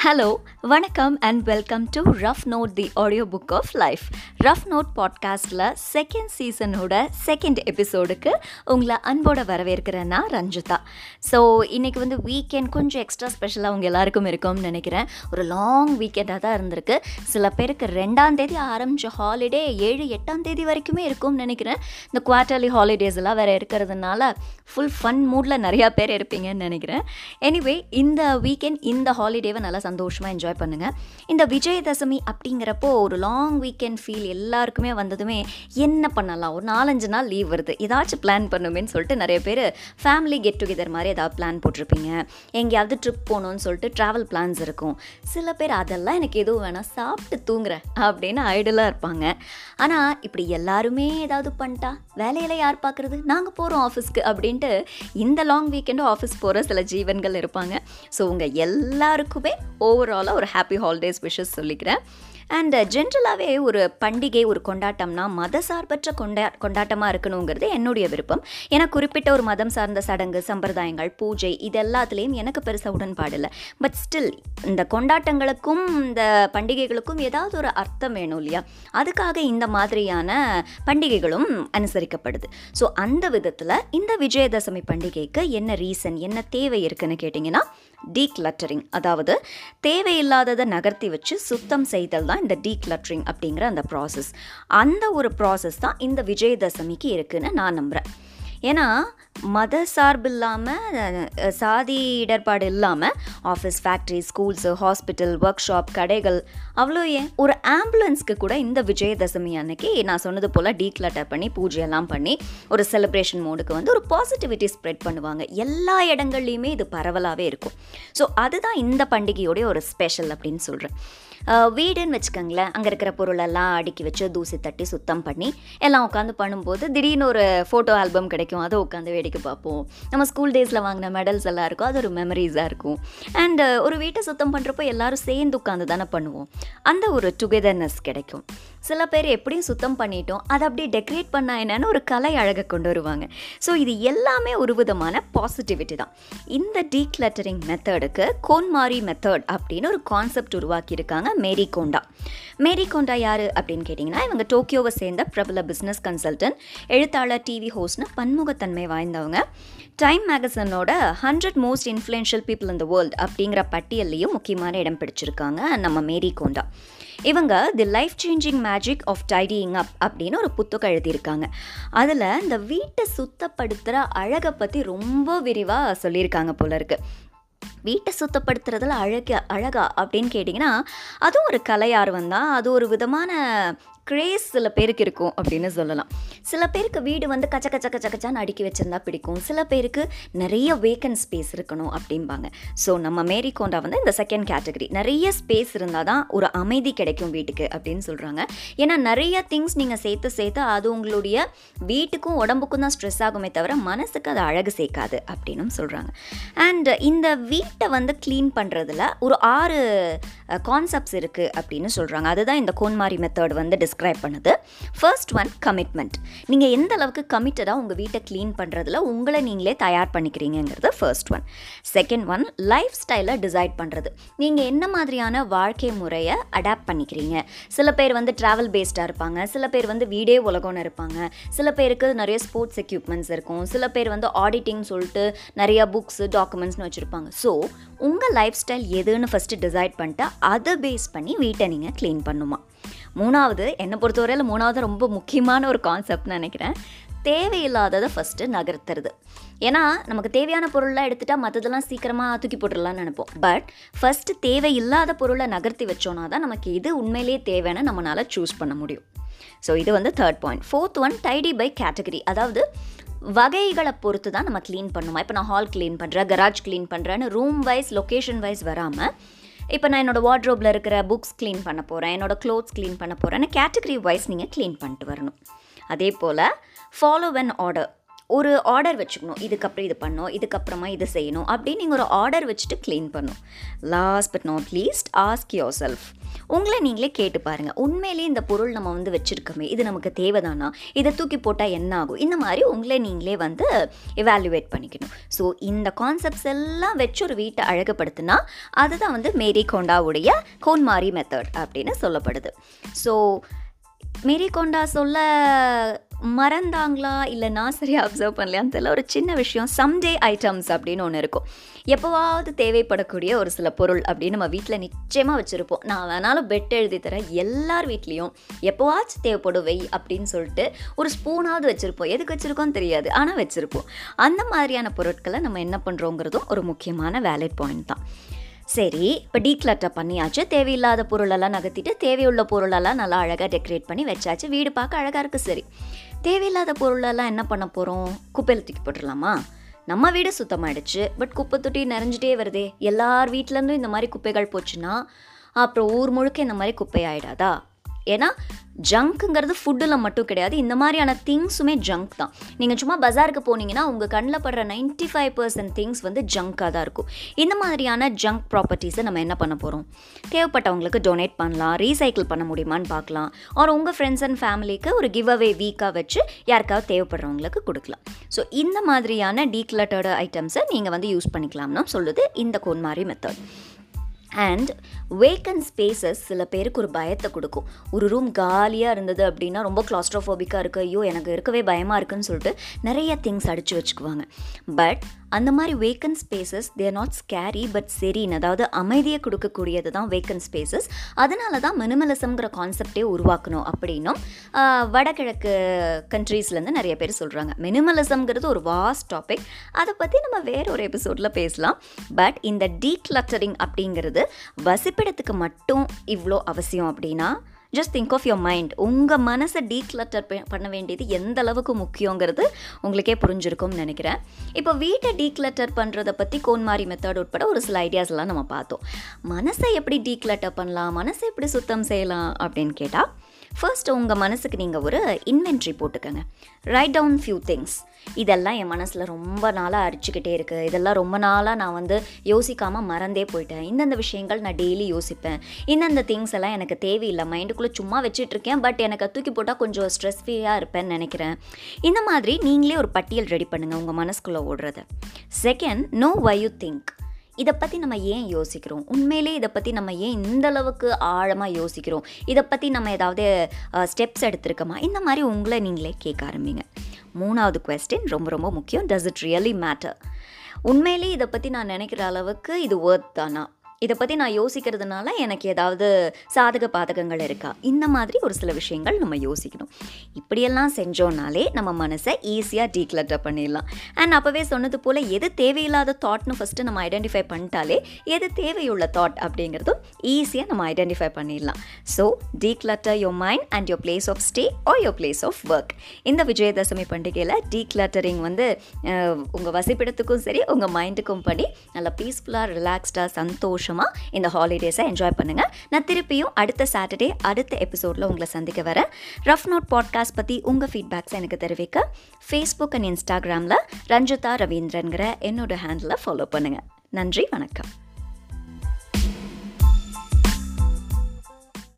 Hello வணக்கம் and welcome to rough note the audio book of life rough note பாட்காஸ்ட்டில் second சீசனோட second எபிசோடுக்கு உங்களை அன்போட வரவேற்கிறேன் நான் ரஞ்சிதா. ஸோ இன்றைக்கி வந்து வீக்கெண்ட் கொஞ்சம் எக்ஸ்ட்ரா ஸ்பெஷலாக உங்கள் எல்லாருக்கும் இருக்கும்னு நினைக்கிறேன். ஒரு லாங் வீக்கெண்டாக தான் இருந்திருக்கு. சில பேருக்கு ரெண்டாம் தேதி ஆரம்பித்த ஹாலிடே ஏழு எட்டாம் தேதி வரைக்குமே இருக்கும்னு நினைக்கிறேன். இந்த குவார்ட்டர்லி ஹாலிடேஸ் எல்லாம் வேறு இருக்கிறதுனால ஃபுல் ஃபன் மூடில் நிறையா பேர் இருப்பீங்கன்னு நினைக்கிறேன். எனிவே இந்த வீக்கெண்ட் இந்த ஹாலிடேவை நல்லா சந்தோஷமாக என்ஜாய் பண்ணுங்கள் இந்த விஜயதசமி அப்படிங்கிறப்போ ஒரு லாங் வீக்கெண்ட் ஃபீல் எல்லாருக்குமே வந்ததுமே என்ன பண்ணலாம்? ஒரு நாலஞ்சு நாள் லீவ் வருது. ஏதாச்சும் பிளான் பண்ணுமேன்னு சொல்லிட்டு நிறைய பேர் ஃபேமிலி கெட் டுகெதர் மாதிரி ஏதாவது பிளான் போட்டிருப்பீங்க. எங்கேயாவது ட்ரிப் போகணுன்னு சொல்லிட்டு ட்ராவல் பிளான்ஸ் இருக்கும். சில பேர் அதெல்லாம் எனக்கு எதுவும் வேணாம் சாப்பிட்டு தூங்குறேன் அப்படின்னு ஐடலாக இருப்பாங்க. ஆனால் இப்படி எல்லாருமே ஏதாவது பண்ணிட்டா வேலையில் யார் பார்க்குறது நாங்கள் போகிறோம் ஆஃபீஸ்க்கு அப்படின்ட்டு இந்த லாங் வீக்கெண்டும் ஆஃபீஸ் போகிற சில ஜீவன்கள் இருப்பாங்க. ஸோ உங்கள் எல்லாருக்குமே ஓவராலாக ஒரு ஹாப்பி ஹாலிடேஸ் விஷஸ் சொல்லிக்கிறேன் அண்ட் uh, ஜென்ரலாகவே ஒரு பண்டிகை ஒரு கொண்டாட்டம்னா மத சார்பற்ற கொண்டா கொண்டாட்டமாக இருக்கணுங்கிறது என்னுடைய விருப்பம். ஏன்னா குறிப்பிட்ட ஒரு மதம் சார்ந்த சடங்கு சம்பிரதாயங்கள் பூஜை இது எல்லாத்துலேயும் எனக்கு பெருசாக உடன்பாடு இல்லை. பட் ஸ்டில் இந்த கொண்டாட்டங்களுக்கும் இந்த பண்டிகைகளுக்கும் ஏதாவது ஒரு அர்த்தம் வேணும் இல்லையா? அதுக்காக இந்த மாதிரியான பண்டிகைகளும் அனுசரிக்கப்படுது. ஸோ அந்த விதத்தில் இந்த விஜயதசமி பண்டிகைக்கு என்ன ரீசன் என்ன தேவை இருக்குன்னு கேட்டிங்கன்னா டீக்லட்டரிங் அதாவது தேவையில்லாததை நகர்த்தி வச்சு சுத்தம் செய்தல் தான் இந்த டீக்லட்டரிங் அப்படிங்கிற அந்த ப்ராசஸ் அந்த ஒரு ப்ராசஸ் தான் இந்த விஜயதசமிக்கு இருக்குதுன்னு நான் நம்புகிறேன் ஏன்னா மத சார்பு இல்லாமல் சாதி இடர்பாடு இல்லாமல் office factory schools hospital work shop கடைகள் அவ்வளோ ஏன்? ஒரு ஆம்புலன்ஸ்க்கு கூட இந்த விஜயதசமி அன்னைக்கு நான் சொன்னது போல் டீக்ளட்டர் பண்ணி பூஜையெல்லாம் பண்ணி ஒரு செலிப்ரேஷன் மோடுக்கு வந்து ஒரு பாசிட்டிவிட்டி ஸ்ப்ரெட் பண்ணுவாங்க. எல்லா இடங்கள்லையுமே இது பரவலாகவே இருக்கும். ஸோ அதுதான் இந்த பண்டிகையோடைய ஒரு ஸ்பெஷல் அப்படின்னு சொல்கிறேன் வீடுன்னு வச்சுக்கோங்களேன். அங்கே இருக்கிற பொருளெல்லாம் அடுக்கி வச்சு தூசி தட்டி சுத்தம் பண்ணி எல்லாம் உட்காந்து பண்ணும்போது திடீர்னு ஒரு ஃபோட்டோ ஆல்பம் கிடைக்கும். அதை உட்காந்து வேடிக்கை பார்ப்போம். நம்ம ஸ்கூல் டேஸில் வாங்கின மெடல்ஸ் எல்லாம் இருக்கும். அது ஒரு மெமரிஸாக இருக்கும். அண்ட் ஒரு வீட்டை சுத்தம் பண்ணுறப்போ எல்லாரும் சேர்ந்து உட்காந்து தானே பண்ணுவோம். அந்த ஒரு டுகெதர்னஸ் கிடைக்கும். சில பேர் எப்படியும் சுத்தம் பண்ணிட்டோம் அதை அப்படியே டெக்கரேட் பண்ணா என்னென்னு ஒரு கலை அழகை கொண்டு வருவாங்க. ஸோ இது எல்லாமே ஒரு விதமான பாசிட்டிவிட்டி தான். இந்த டீக்ளட்டரிங் மெத்தடுக்கு கோன்மாரி மெத்தட் அப்படின்னு ஒரு கான்செப்ட் உருவாக்கியிருக்காங்க மேரி கோண்டா. மேரி கோண்டா யார் அப்படின்னு கேட்டிங்கன்னா இவங்க டோக்கியோவை சேர்ந்த பிரபல பிஸ்னஸ் கன்சல்டன்ட் எழுத்தாளர் டிவி ஹோஸ்ட்னு பன்முகத்தன்மை வாய்ந்தவங்க. Time மேகசனோட hundred most influential people in the world அப்படிங்கிற பட்டியல்லையும் முக்கியமான இடம் பிடிச்சிருக்காங்க நம்ம மேரி கோண்டா. இவங்க the life changing magic of tidying up அப்படின்னு ஒரு புத்தகம் எழுதியிருக்காங்க. அதில் இந்த வீட்டை சுத்தப்படுத்துகிற அழகை பற்றி ரொம்ப விரிவாக சொல்லியிருக்காங்க போல இருக்குது வீட்டை சுத்தப்படுத்துறதுல அழக அழகா அப்படின்னு கேட்டிங்கன்னா அதுவும் ஒரு கலை ஆர்வம் தான். அது ஒரு விதமான கிரேஸ் சில பேருக்கு இருக்கும் அப்படின்னு சொல்லலாம். சில பேருக்கு வீடு வந்து கச்ச கச்ச கச்ச கச்சான்னு அடுக்கி வச்சிருந்தா பிடிக்கும். சில பேருக்கு நிறைய வேக்கன் ஸ்பேஸ் இருக்கணும் அப்படிம்பாங்க. ஸோ நம்ம மேரி கோண்டா வந்து இந்த செகண்ட் கேட்டகரி நிறைய ஸ்பேஸ் இருந்தால் தான் ஒரு அமைதி கிடைக்கும் வீட்டுக்கு அப்படின்னு சொல்கிறாங்க ஏன்னா நிறைய திங்ஸ் நீங்கள் சேர்த்து சேர்த்து அது உங்களுடைய வீட்டுக்கும் உடம்புக்கும் தான் ஸ்ட்ரெஸ் ஆகுமே தவிர மனசுக்கு அது அழகு சேர்க்காது அப்படின்னும் சொல்கிறாங்க அண்ட் இந்த வீட்டை வந்து க்ளீன் பண்ணுறதுல ஒரு ஆறு கான்செப்ட்ஸ் இருக்குது அப்படின்னு சொல்கிறாங்க அதுதான் இந்த கோன்மாரி மெத்தட் வந்து டிஸ்கிரைப் பண்ணுது. ஃபர்ஸ்ட் ஒன் கமிட்மெண்ட் நீங்கள் எந்த அளவுக்கு கமிட்டடாக உங்கள் வீட்டை க்ளீன் பண்ணுறதுல உங்களை நீங்களே தயார் பண்ணிக்கிறீங்கிறது first one second one life ஸ்டைலை டிசைட் பண்ணுறது நீங்கள் என்ன மாதிரியான வாழ்க்கை முறையை அடாப்ட் பண்ணிக்கிறீங்க? சில பேர் வந்து ட்ராவல் பேஸ்டாக இருப்பாங்க. சில பேர் வந்து வீடே உலகம்னு இருப்பாங்க. சில பேருக்கு நிறைய ஸ்போர்ட்ஸ் எக்யூப்மெண்ட்ஸ் இருக்கும். சில பேர் வந்து ஆடிட்டிங் சொல்லிட்டு நிறைய புக்ஸு டாக்குமெண்ட்ஸ்னு வச்சுருப்பாங்க. ஸோ உங்கள் லைஃப் ஸ்டைல் எதுன்னு ஃபஸ்ட்டு டிசைட் பண்ணிட்டு அதை பேஸ் பண்ணி வீட்டை நீங்கள் க்ளீன் பண்ணுமா? மூணாவது என்னை பொறுத்தவரையில் மூணாவது ரொம்ப முக்கியமான ஒரு கான்செப்ட்னு நினைக்கிறேன். தேவையில்லாததை ஃபஸ்ட்டு நகர்த்துறது. ஏன்னா நமக்கு தேவையான பொருள்லாம் எடுத்துகிட்டா மற்றதெல்லாம் சீக்கிரமாக தூக்கி போட்டுடலாம்னு நினைப்போம். பட் ஃபஸ்ட்டு தேவையில்லாத பொருளை நகர்த்தி வச்சோன்னா தான் நமக்கு இது உண்மையிலேயே தேவைன்னு நம்மளால் சூஸ் பண்ண முடியும். ஸோ இது வந்து third point fourth one tidy by category அதாவது வகைகளை பொறுத்து தான் நம்ம க்ளீன் பண்ணுமா? இப்போ நான் ஹால் க்ளீன் பண்ணுறேன் கராஜ் க்ளீன் பண்ணுறேன்னு ரூம் வைஸ் லொக்கேஷன் வைஸ் வராமல் இப்போ நான் என்னோடய வார்ட்ரோப்பில் இருக்கிற புக்ஸ் க்ளீன் பண்ண போகிறேன் என்னோடய க்ளோத்ஸ் க்ளீன் பண்ண போகிறேன்னு கேட்டகரி வைஸ் நீங்கள் க்ளீன் பண்ணிட்டு வரணும். அதே போல் ஃபாலோ அன் ஆர்டர் ஒரு ஆர்டர் வச்சுக்கணும் இதுக்கப்புறம் இது பண்ணணும் இதுக்கப்புறமா இது செய்யணும் அப்படின்னு நீங்கள் ஒரு ஆர்டர் வச்சுட்டு க்ளீன் பண்ணணும். Last but not least ask yourself உங்களை நீங்களே கேட்டு பாருங்கள் உண்மையிலேயே இந்த பொருள் நம்ம வந்து வச்சுருக்கோமே இது நமக்கு தேவைதானா? இதை தூக்கி போட்டால் என்ன ஆகும்? இந்த மாதிரி உங்களை நீங்களே வந்து எவாலுவேட் பண்ணிக்கணும். ஸோ இந்த கான்செப்ட்ஸ் எல்லாம் வச்சு ஒரு வீட்டை அழகுப்படுத்தினா அதுதான் வந்து மேரி கோண்டாவுடைய கோன்மாரி மெத்தட் அப்படின்னு சொல்லப்படுது. ஸோ மேரி கொண்டா சொல்ல மறந்தாங்களா? இல்லை நான் சரியாக அப்சர்வ் பண்ணலையான்னு தெரியல. ஒரு சின்ன விஷயம். சம்டே ஐட்டம்ஸ் அப்படின்னு ஒன்று இருக்கும். எப்போவாவது தேவைப்படக்கூடிய ஒரு சில பொருள் அப்படின்னு நம்ம வீட்டில் நிச்சயமாக வச்சுருப்போம். நான் வேணாலும் பெட் எழுதி தரேன் எல்லார் வீட்லேயும் எப்போவாச்சும் தேவைப்படும் வெய் அப்படின்னு சொல்லிட்டு ஒரு ஸ்பூனாவது வச்சுருப்போம். எதுக்கு வச்சுருக்கோம் தெரியாது. ஆனால் வச்சுருப்போம். அந்த மாதிரியான பொருட்களை நம்ம என்ன பண்ணுறோங்கிறதும் ஒரு முக்கியமான வேலிட் பாயிண்ட் தான். சரி இப்போ டீக்ளட்டர் பண்ணியாச்சு. தேவையில்லாத பொருளெல்லாம் நகர்த்திட்டு தேவையுள்ள பொருளெல்லாம் நல்லா அழகாக டெக்கரேட் பண்ணி வச்சாச்சு. வீடு பார்க்க அழகாக இருக்குது சரி. தேவையில்லாத பொருளெல்லாம் என்ன பண்ண போகிறோம் குப்பையில் தூக்கி போட்டுடலாமா? நம்ம வீடு சுத்தமாயிடுச்சு பட் குப்பை தொட்டி நிறைஞ்சிட்டே வருதே. எல்லார் வீட்டிலேருந்தும் இந்த மாதிரி குப்பைகள் போச்சுன்னா அப்புறம் ஊர் முழுக்க இந்த மாதிரி குப்பை ஆகிடாதா ஏன்னா ஜங்க்குங்கிறது ஃபுட்டில் மட்டும் கிடையாது. இந்த மாதிரியான திங்ஸுமே ஜங்க் தான். நீங்கள் சும்மா பஜாருக்கு போனீங்கன்னா உங்கள் கண்ணில் படுற நைன்ட்டி ஃபைவ் பர்சன்ட் திங்ஸ் வந்து ஜங்காக தான் இருக்கும். இந்த மாதிரியான ஜங்க் ப்ராப்பர்ட்டிஸை நம்ம என்ன பண்ண போகிறோம் தேவைப்பட்டவங்களுக்கு டொனேட் பண்ணலாம் ரீசைக்கிள் பண்ண முடியுமான்னு பார்க்கலாம். ஆர் உங்கள் ஃப்ரெண்ட்ஸ் அண்ட் ஃபேமிலிக்கு ஒரு கிவ் அவே வீக்காக வச்சு யாருக்காவது தேவைப்படுறவங்களுக்கு கொடுக்கலாம். ஸோ இந்த மாதிரியான டீக்லட்டர்டு ஐட்டம்ஸை நீங்கள் வந்து யூஸ் பண்ணிக்கலாம்னு சொல்லுது இந்த KonMari method and vacant spaces சில பேருக்கு ஒரு பயத்தை கொடுக்கும். ஒரு ரூம் காலியாக இருந்தது அப்படின்னா ரொம்ப கிளாஸ்ட்ரோஃபோபிக்காக இருக்குது ஐயோ எனக்கு இருக்கவே பயமாக இருக்குன்னு சொல்லிட்டு நிறைய திங்ஸ் அடித்து வச்சுக்குவாங்க. பட் அந்த மாதிரி vacant spaces they're not scary but serene அதாவது அமைதியை கொடுக்கக்கூடியது தான் வேக்கன் ஸ்பேசஸ் அதனால தான் மினிமலிசம்ங்கிற கான்செப்டே உருவாக்கணும் அப்படின்னும் வடகிழக்கு கண்ட்ரீஸ்லேருந்து நிறைய பேர் சொல்கிறாங்க மினிமலிசம்ங்கிறது ஒரு வாஸ்ட் டாபிக் அதை பற்றி நம்ம வேற ஒரு எபிசோடில் பேசலாம். பட் இந்த டீக்ளட்டரிங் அப்படிங்கிறது வசிப்பிடத்துக்கு மட்டும் இவ்வளோ அவசியம் அப்படின்னா just think of your mind உங்கள் மனசை டீக்ளட்டர் பண்ண வேண்டியது எந்த அளவுக்கு முக்கியங்கிறது உங்களுக்கே புரிஞ்சிருக்கும்னு நினைக்கிறேன். இப்போ வீட்டை டீக்ளட்டர் பண்ணுறதை பற்றி கோன்மாரி மெத்தட் உட்பட ஒரு சில ஐடியாஸ்லாம் நம்ம பார்த்தோம். மனசை எப்படி டீக்ளட்டர் பண்ணலாம்? மனசை எப்படி சுத்தம் செய்யலாம்? அப்படின்னு கேட்டால் ஃபர்ஸ்ட் உங்கள் மனசுக்கு நீங்கள் ஒரு இன்வென்ட்ரி போட்டுக்கோங்க. ரைட் டவுன் ஃபியூ திங்ஸ் இதெல்லாம் என் மனசில் ரொம்ப நாளாக அரிச்சுக்கிட்டே இருக்குது இதெல்லாம் ரொம்ப நாளாக நான் வந்து யோசிக்காமல் மறந்தே போயிட்டேன். இந்தந்த விஷயங்கள் நான் டெய்லி யோசிப்பேன். இந்தந்த திங்ஸ் எல்லாம் எனக்கு தேவையில்லை. மைண்டுக்குள்ளே சும்மா வச்சிட்ருக்கேன். பட் எனக்கு தூக்கி போட்டால் கொஞ்சம் ஸ்ட்ரெஸ் ஃப்ரீயாக இருப்பேன்னு நினைக்கிறேன். இந்த மாதிரி நீங்களே ஒரு பட்டியல் ரெடி பண்ணுங்கள் உங்கள் மனசுக்குள்ளே ஓடுறத. Second know why you think இதை பற்றி நம்ம ஏன் யோசிக்கிறோம்? உண்மையிலே இதை பற்றி நம்ம ஏன் இந்த அளவுக்கு ஆழமாக யோசிக்கிறோம்? இதை பற்றி நம்ம ஏதாவது ஸ்டெப்ஸ் எடுத்திருக்கோமா? இந்த மாதிரி உங்களை நீங்களே கேட்க ஆரம்பிங்க. மூணாவது கொஸ்டின் ரொம்ப ரொம்ப முக்கியம். டஸ் இட் ரியலி மேட்டர் உண்மையிலே இதை பற்றி நான் நினைக்கிற அளவுக்கு இது ஒர்த் தானா? இதை பற்றி நான் யோசிக்கிறதுனால எனக்கு ஏதாவது சாதக பாதகங்கள் இருக்கா? இந்த மாதிரி ஒரு சில விஷயங்கள் நம்ம யோசிக்கணும். இப்படியெல்லாம் செஞ்சோன்னாலே நம்ம மனசை ஈஸியாக டீக்ளட்டர் பண்ணிடலாம். அண்ட் அப்போவே சொன்னது போல் எது தேவையில்லாத தாட்னு ஃபஸ்ட்டு நம்ம ஐடென்டிஃபை பண்ணிட்டாலே எது தேவையுள்ள தாட் அப்படிங்கிறதும் ஈஸியாக நம்ம ஐடென்டிஃபை பண்ணிடலாம். So declutter your mind and your place of stay or your place of work இந்த விஜயதசமி பண்டிகையில் டீக்ளட்டரிங் வந்து உங்கள் வசிப்பிடத்துக்கும் சரி உங்கள் மைண்டுக்கும் பண்ணி நல்லா பீஸ்ஃபுல்லாக ரிலாக்ஸ்டாக சந்தோஷம் சந்தோஷமாக இந்த ஹாலிடேஸை என்ஜாய் பண்ணுங்கள் நான் திருப்பியும் அடுத்த சாட்டர்டே அடுத்த எபிசோடில் உங்களை சந்திக்க வரேன். ரஃப் நோட் பாட்காஸ்ட் பற்றி உங்கள் ஃபீட்பேக்ஸ் எனக்கு தெரிவிக்க ஃபேஸ்புக் அண்ட் இன்ஸ்டாகிராமில் ரஞ்சிதா ரவீந்திரன்கிற என்னோட ஹேண்டில் ஃபாலோ பண்ணுங்கள் நன்றி வணக்கம்.